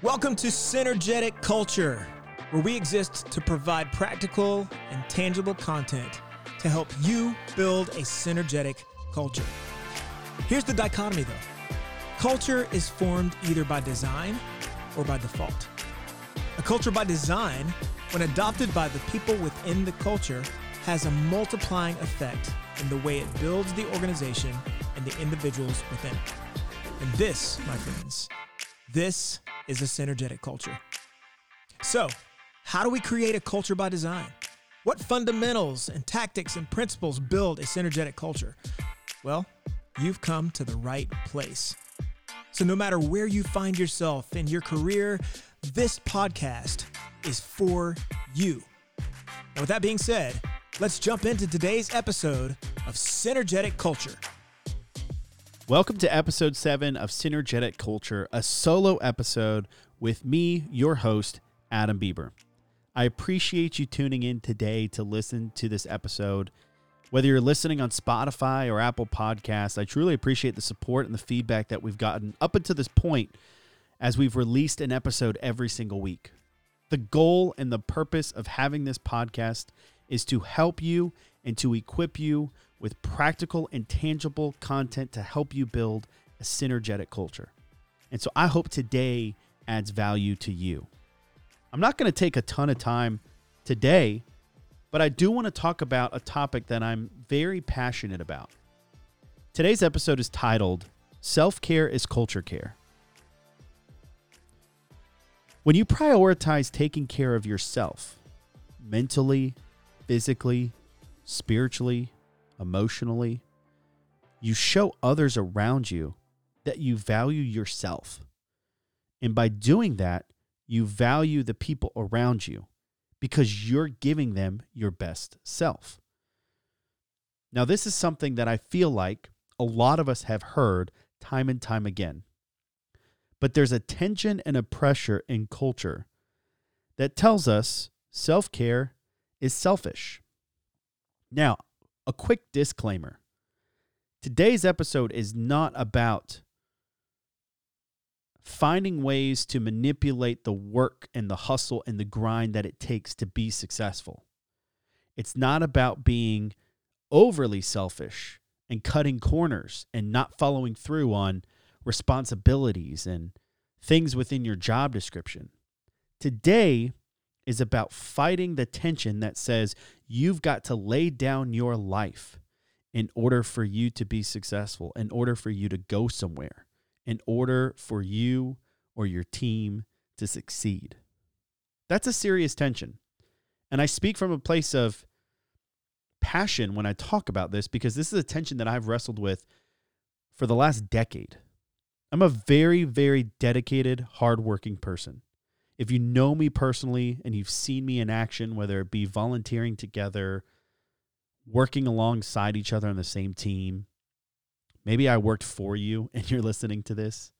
Welcome to Synergetic Culture, where we exist to provide practical and tangible content to help you build a synergetic culture. Here's the dichotomy though culture is formed either by design or by default. A culture by design, when adopted by the people within the culture, has a multiplying effect in the way it builds the organization and the individuals within it. And this, my friends, this is a synergetic culture. So, how do we create a culture by design? What fundamentals and tactics and principles build a synergetic culture? Well, you've come to the right place. So, no matter where you find yourself in your career, this podcast is for you. And with that being said, let's jump into today's episode of Synergetic Culture. Welcome to episode seven of Synergetic Culture, a solo episode with me, your host, Adam Bieber. I appreciate you tuning in today to listen to this episode. Whether you're listening on Spotify or Apple Podcasts, I truly appreciate the support and the feedback that we've gotten up until this point as we've released an episode every single week. The goal and the purpose of having this podcast is to help you and to equip you with practical and tangible content to help you build a synergetic culture. And so I hope today adds value to you. I'm not going to take a ton of time today, but I do want to talk about a topic that I'm very passionate about. Today's episode is titled Self Care is Culture Care. When you prioritize taking care of yourself, mentally, physically, spiritually, emotionally, you show others around you that you value yourself. And by doing that, you value the people around you because you're giving them your best self. Now, this is something that I feel like a lot of us have heard time and time again. But there's a tension and a pressure in culture that tells us self care is selfish. Now, a quick disclaimer today's episode is not about finding ways to manipulate the work and the hustle and the grind that it takes to be successful. It's not about being overly selfish and cutting corners and not following through on responsibilities and things within your job description. Today is about fighting the tension that says you've got to lay down your life in order for you to be successful, in order for you to go somewhere, in order for you or your team to succeed. That's a serious tension. And I speak from a place of passion when I talk about this because this is a tension that I've wrestled with for the last decade. I'm a very, very dedicated, hardworking person if you know me personally and you've seen me in action, whether it be volunteering together, working alongside each other on the same team, maybe I worked for you and you're listening to this,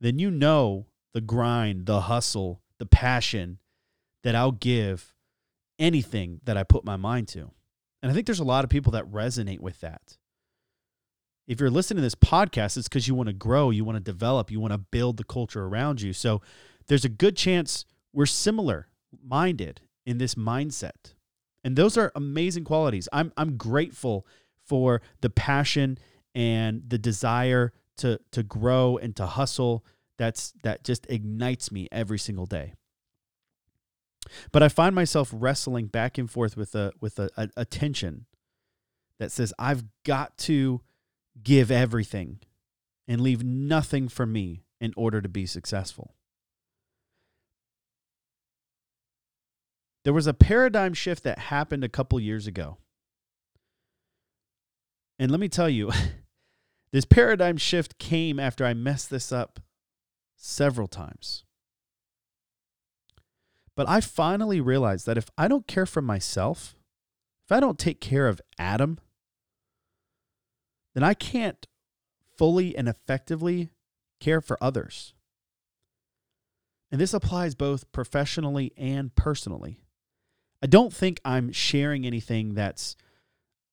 then you know the grind, the hustle, the passion that I'll give anything that I put my mind to. And I think there's a lot of people that resonate with that. If you're listening to this podcast, it's because you want to grow, you want to develop, you want to build the culture around you. So there's a good chance we're similar minded in this mindset. And those are amazing qualities. I'm I'm grateful for the passion and the desire to to grow and to hustle that's that just ignites me every single day. But I find myself wrestling back and forth with a with a, a, a tension that says I've got to give everything and leave nothing for me in order to be successful. There was a paradigm shift that happened a couple years ago. And let me tell you, this paradigm shift came after I messed this up several times. But I finally realized that if I don't care for myself, if I don't take care of Adam, then I can't fully and effectively care for others. And this applies both professionally and personally. I don't think I'm sharing anything that's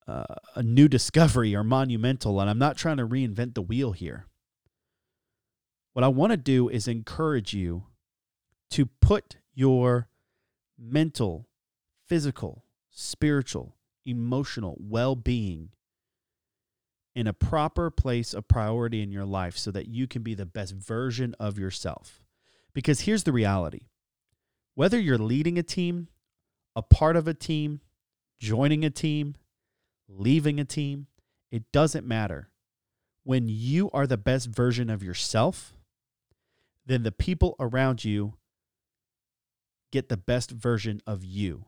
uh, a new discovery or monumental, and I'm not trying to reinvent the wheel here. what I want to do is encourage you to put your mental, physical, spiritual, emotional well being in a proper place of priority in your life so that you can be the best version of yourself. Because here's the reality whether you're leading a team, a part of a team, joining a team, leaving a team, it doesn't matter. When you are the best version of yourself, then the people around you get the best version of you.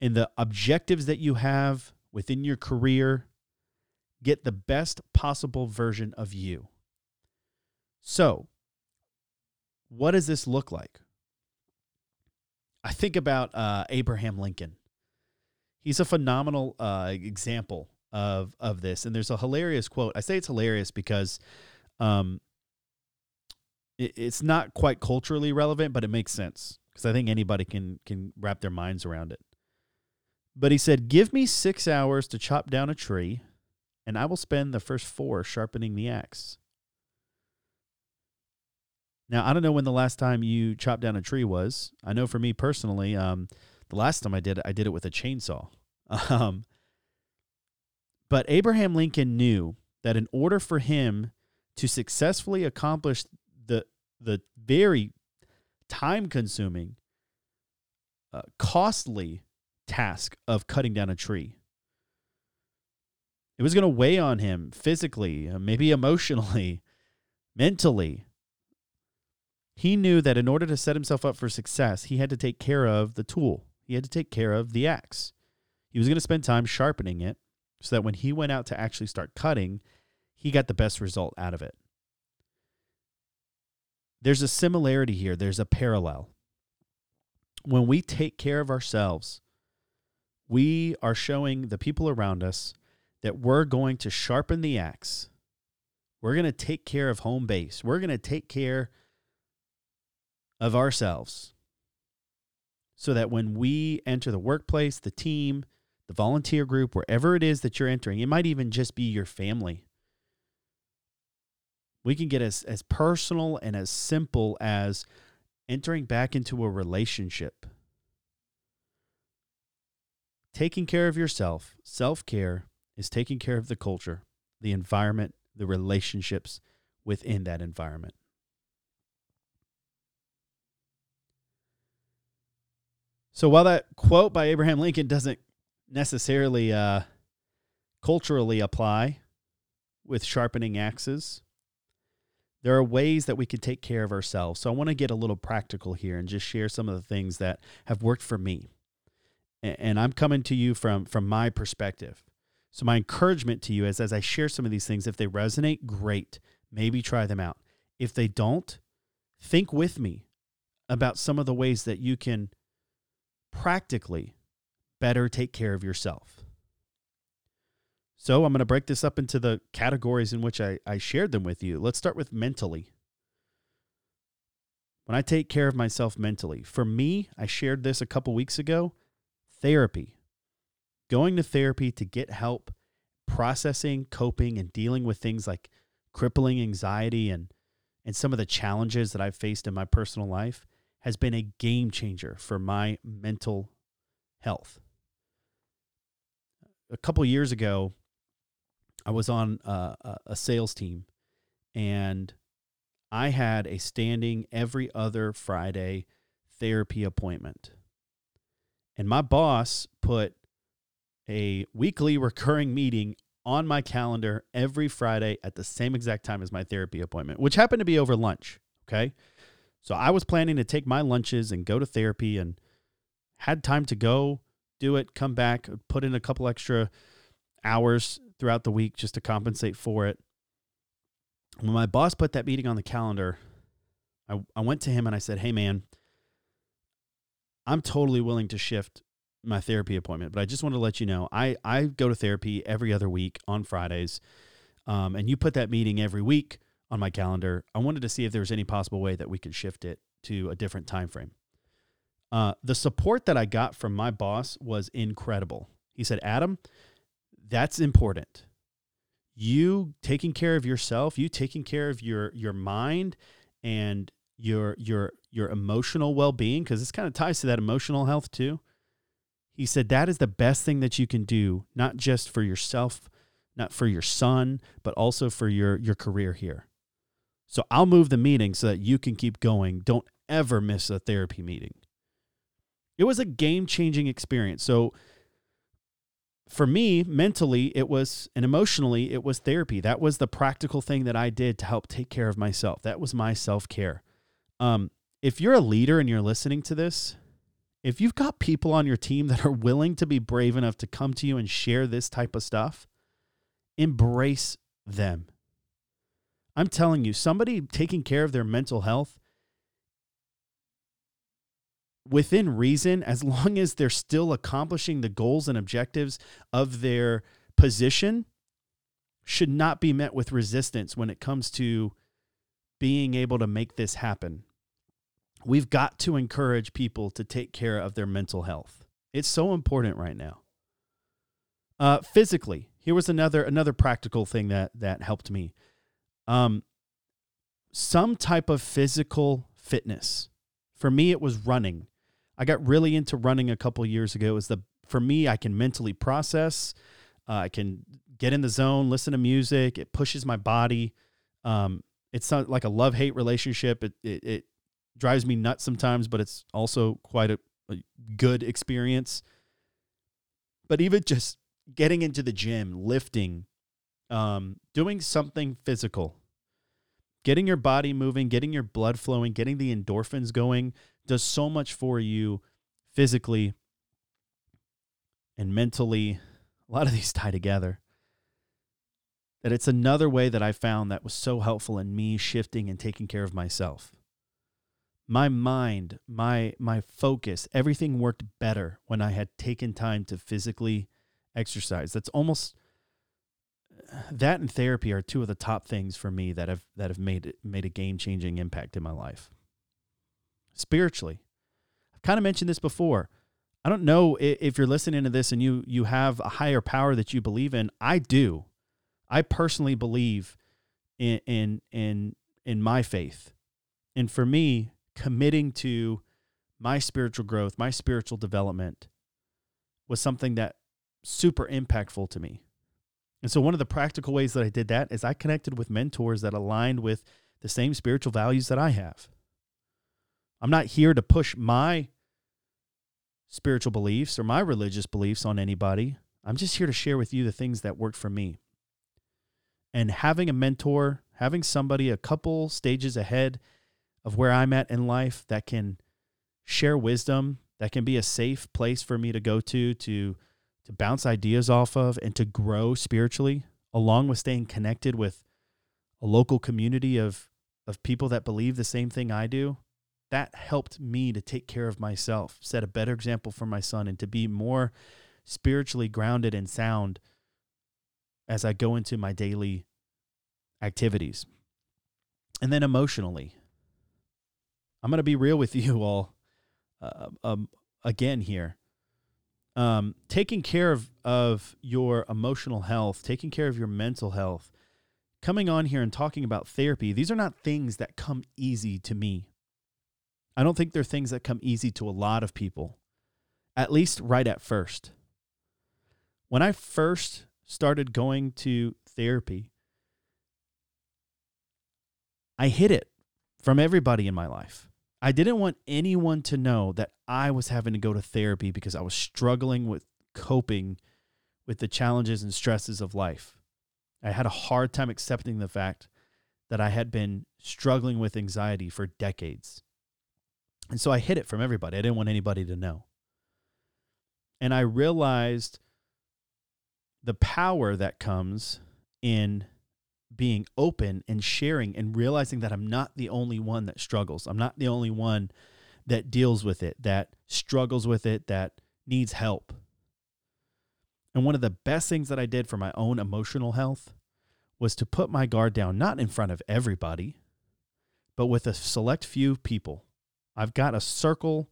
And the objectives that you have within your career get the best possible version of you. So, what does this look like? I think about uh, Abraham Lincoln. He's a phenomenal uh, example of of this, and there's a hilarious quote. I say it's hilarious because um, it, it's not quite culturally relevant, but it makes sense because I think anybody can can wrap their minds around it. But he said, "Give me six hours to chop down a tree, and I will spend the first four sharpening the axe." Now, I don't know when the last time you chopped down a tree was. I know for me personally, um, the last time I did it, I did it with a chainsaw. Um, but Abraham Lincoln knew that in order for him to successfully accomplish the the very time consuming, uh, costly task of cutting down a tree, it was going to weigh on him physically, uh, maybe emotionally, mentally he knew that in order to set himself up for success, he had to take care of the tool. He had to take care of the axe. He was going to spend time sharpening it so that when he went out to actually start cutting, he got the best result out of it. There's a similarity here, there's a parallel. When we take care of ourselves, we are showing the people around us that we're going to sharpen the axe. We're going to take care of home base. We're going to take care of ourselves so that when we enter the workplace, the team, the volunteer group, wherever it is that you're entering, it might even just be your family. We can get as, as personal and as simple as entering back into a relationship. Taking care of yourself, self care, is taking care of the culture, the environment, the relationships within that environment. So while that quote by Abraham Lincoln doesn't necessarily uh, culturally apply with sharpening axes, there are ways that we can take care of ourselves. So I want to get a little practical here and just share some of the things that have worked for me. And I'm coming to you from from my perspective. So my encouragement to you is as I share some of these things, if they resonate, great. Maybe try them out. If they don't, think with me about some of the ways that you can practically better take care of yourself. So I'm going to break this up into the categories in which I, I shared them with you. Let's start with mentally. When I take care of myself mentally, for me, I shared this a couple weeks ago therapy. Going to therapy to get help processing, coping, and dealing with things like crippling anxiety and, and some of the challenges that I've faced in my personal life has been a game changer for my mental health. A couple years ago, I was on uh, a sales team and I had a standing every other Friday therapy appointment. And my boss put a weekly recurring meeting on my calendar every Friday at the same exact time as my therapy appointment, which happened to be over lunch. Okay. So I was planning to take my lunches and go to therapy and had time to go do it, come back, put in a couple extra hours throughout the week just to compensate for it. When my boss put that meeting on the calendar, I, I went to him and I said, Hey, man, I'm totally willing to shift my therapy appointment, but I just want to let you know I, I go to therapy every other week on Fridays. Um, and you put that meeting every week on my calendar. I wanted to see if there was any possible way that we could shift it to a different time frame. Uh, the support that I got from my boss was incredible. He said, Adam, that's important. you taking care of yourself, you taking care of your your mind and your your your emotional well-being because this kind of ties to that emotional health too. He said that is the best thing that you can do, not just for yourself, not for your son, but also for your your career here. So I'll move the meeting so that you can keep going. Don't ever miss a therapy meeting. It was a game-changing experience. So for me, mentally, it was, and emotionally, it was therapy. That was the practical thing that I did to help take care of myself. That was my self care. Um, if you're a leader and you're listening to this, if you've got people on your team that are willing to be brave enough to come to you and share this type of stuff, embrace them. I'm telling you, somebody taking care of their mental health within reason, as long as they're still accomplishing the goals and objectives of their position, should not be met with resistance when it comes to being able to make this happen. We've got to encourage people to take care of their mental health. It's so important right now. Uh, physically, here was another another practical thing that that helped me. Um, some type of physical fitness. For me, it was running. I got really into running a couple years ago. It was the for me, I can mentally process. Uh, I can get in the zone, listen to music. It pushes my body. Um, it's not like a love hate relationship. It, it, it drives me nuts sometimes, but it's also quite a, a good experience. But even just getting into the gym, lifting, um, doing something physical, getting your body moving, getting your blood flowing, getting the endorphins going does so much for you physically and mentally. A lot of these tie together. That it's another way that I found that was so helpful in me shifting and taking care of myself. My mind, my my focus, everything worked better when I had taken time to physically exercise. That's almost that and therapy are two of the top things for me that have that have made made a game changing impact in my life spiritually. I've kind of mentioned this before. I don't know if you're listening to this and you you have a higher power that you believe in. I do. I personally believe in in in in my faith. And for me, committing to my spiritual growth, my spiritual development was something that super impactful to me. And so one of the practical ways that I did that is I connected with mentors that aligned with the same spiritual values that I have. I'm not here to push my spiritual beliefs or my religious beliefs on anybody. I'm just here to share with you the things that worked for me. And having a mentor, having somebody a couple stages ahead of where I'm at in life that can share wisdom, that can be a safe place for me to go to to to bounce ideas off of and to grow spiritually along with staying connected with a local community of of people that believe the same thing I do that helped me to take care of myself, set a better example for my son, and to be more spiritually grounded and sound as I go into my daily activities. And then emotionally, I'm going to be real with you all uh, um, again here. Um, taking care of, of your emotional health, taking care of your mental health, coming on here and talking about therapy, these are not things that come easy to me. I don't think they're things that come easy to a lot of people, at least right at first. When I first started going to therapy, I hid it from everybody in my life. I didn't want anyone to know that I was having to go to therapy because I was struggling with coping with the challenges and stresses of life. I had a hard time accepting the fact that I had been struggling with anxiety for decades. And so I hid it from everybody. I didn't want anybody to know. And I realized the power that comes in being open and sharing and realizing that I'm not the only one that struggles. I'm not the only one that deals with it, that struggles with it, that needs help. And one of the best things that I did for my own emotional health was to put my guard down, not in front of everybody, but with a select few people I've got a circle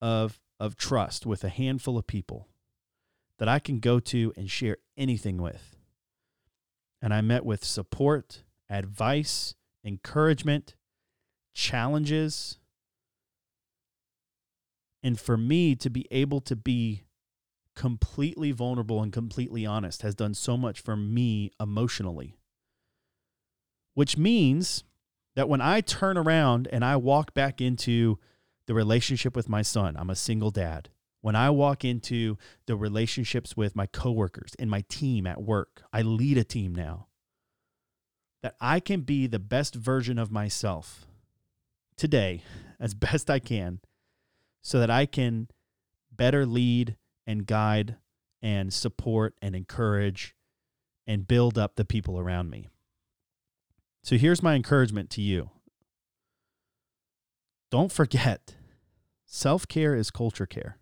of of trust with a handful of people that I can go to and share anything with. And I met with support, advice, encouragement, challenges. And for me to be able to be completely vulnerable and completely honest has done so much for me emotionally. Which means that when I turn around and I walk back into the relationship with my son, I'm a single dad. When I walk into the relationships with my coworkers and my team at work, I lead a team now. That I can be the best version of myself today as best I can so that I can better lead and guide and support and encourage and build up the people around me. So here's my encouragement to you. Don't forget, self care is culture care.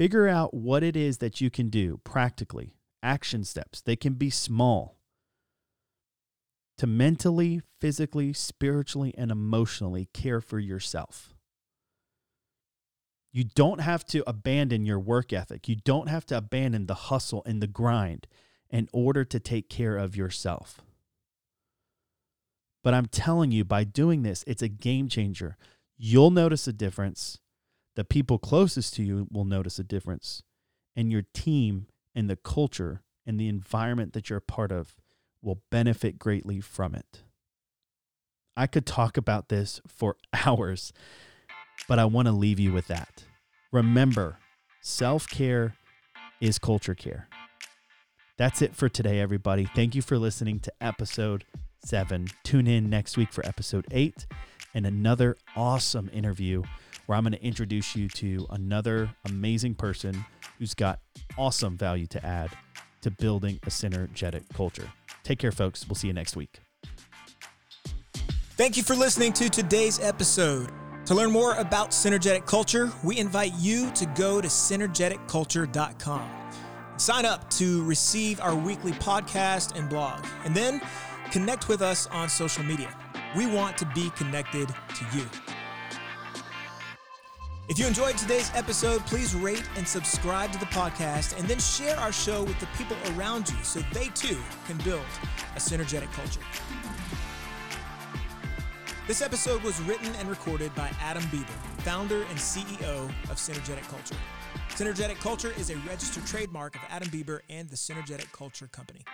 Figure out what it is that you can do practically, action steps. They can be small to mentally, physically, spiritually, and emotionally care for yourself. You don't have to abandon your work ethic. You don't have to abandon the hustle and the grind in order to take care of yourself. But I'm telling you, by doing this, it's a game changer. You'll notice a difference. The people closest to you will notice a difference. And your team and the culture and the environment that you're a part of will benefit greatly from it. I could talk about this for hours, but I want to leave you with that. Remember, self care is culture care. That's it for today, everybody. Thank you for listening to episode seven. Tune in next week for episode eight and another awesome interview where I'm going to introduce you to another amazing person who's got awesome value to add to building a synergetic culture. Take care, folks. We'll see you next week. Thank you for listening to today's episode. To learn more about Synergetic Culture, we invite you to go to synergeticculture.com. Sign up to receive our weekly podcast and blog, and then connect with us on social media. We want to be connected to you. If you enjoyed today's episode, please rate and subscribe to the podcast and then share our show with the people around you so they too can build a synergetic culture. This episode was written and recorded by Adam Bieber, founder and CEO of Synergetic Culture. Synergetic Culture is a registered trademark of Adam Bieber and the Synergetic Culture Company.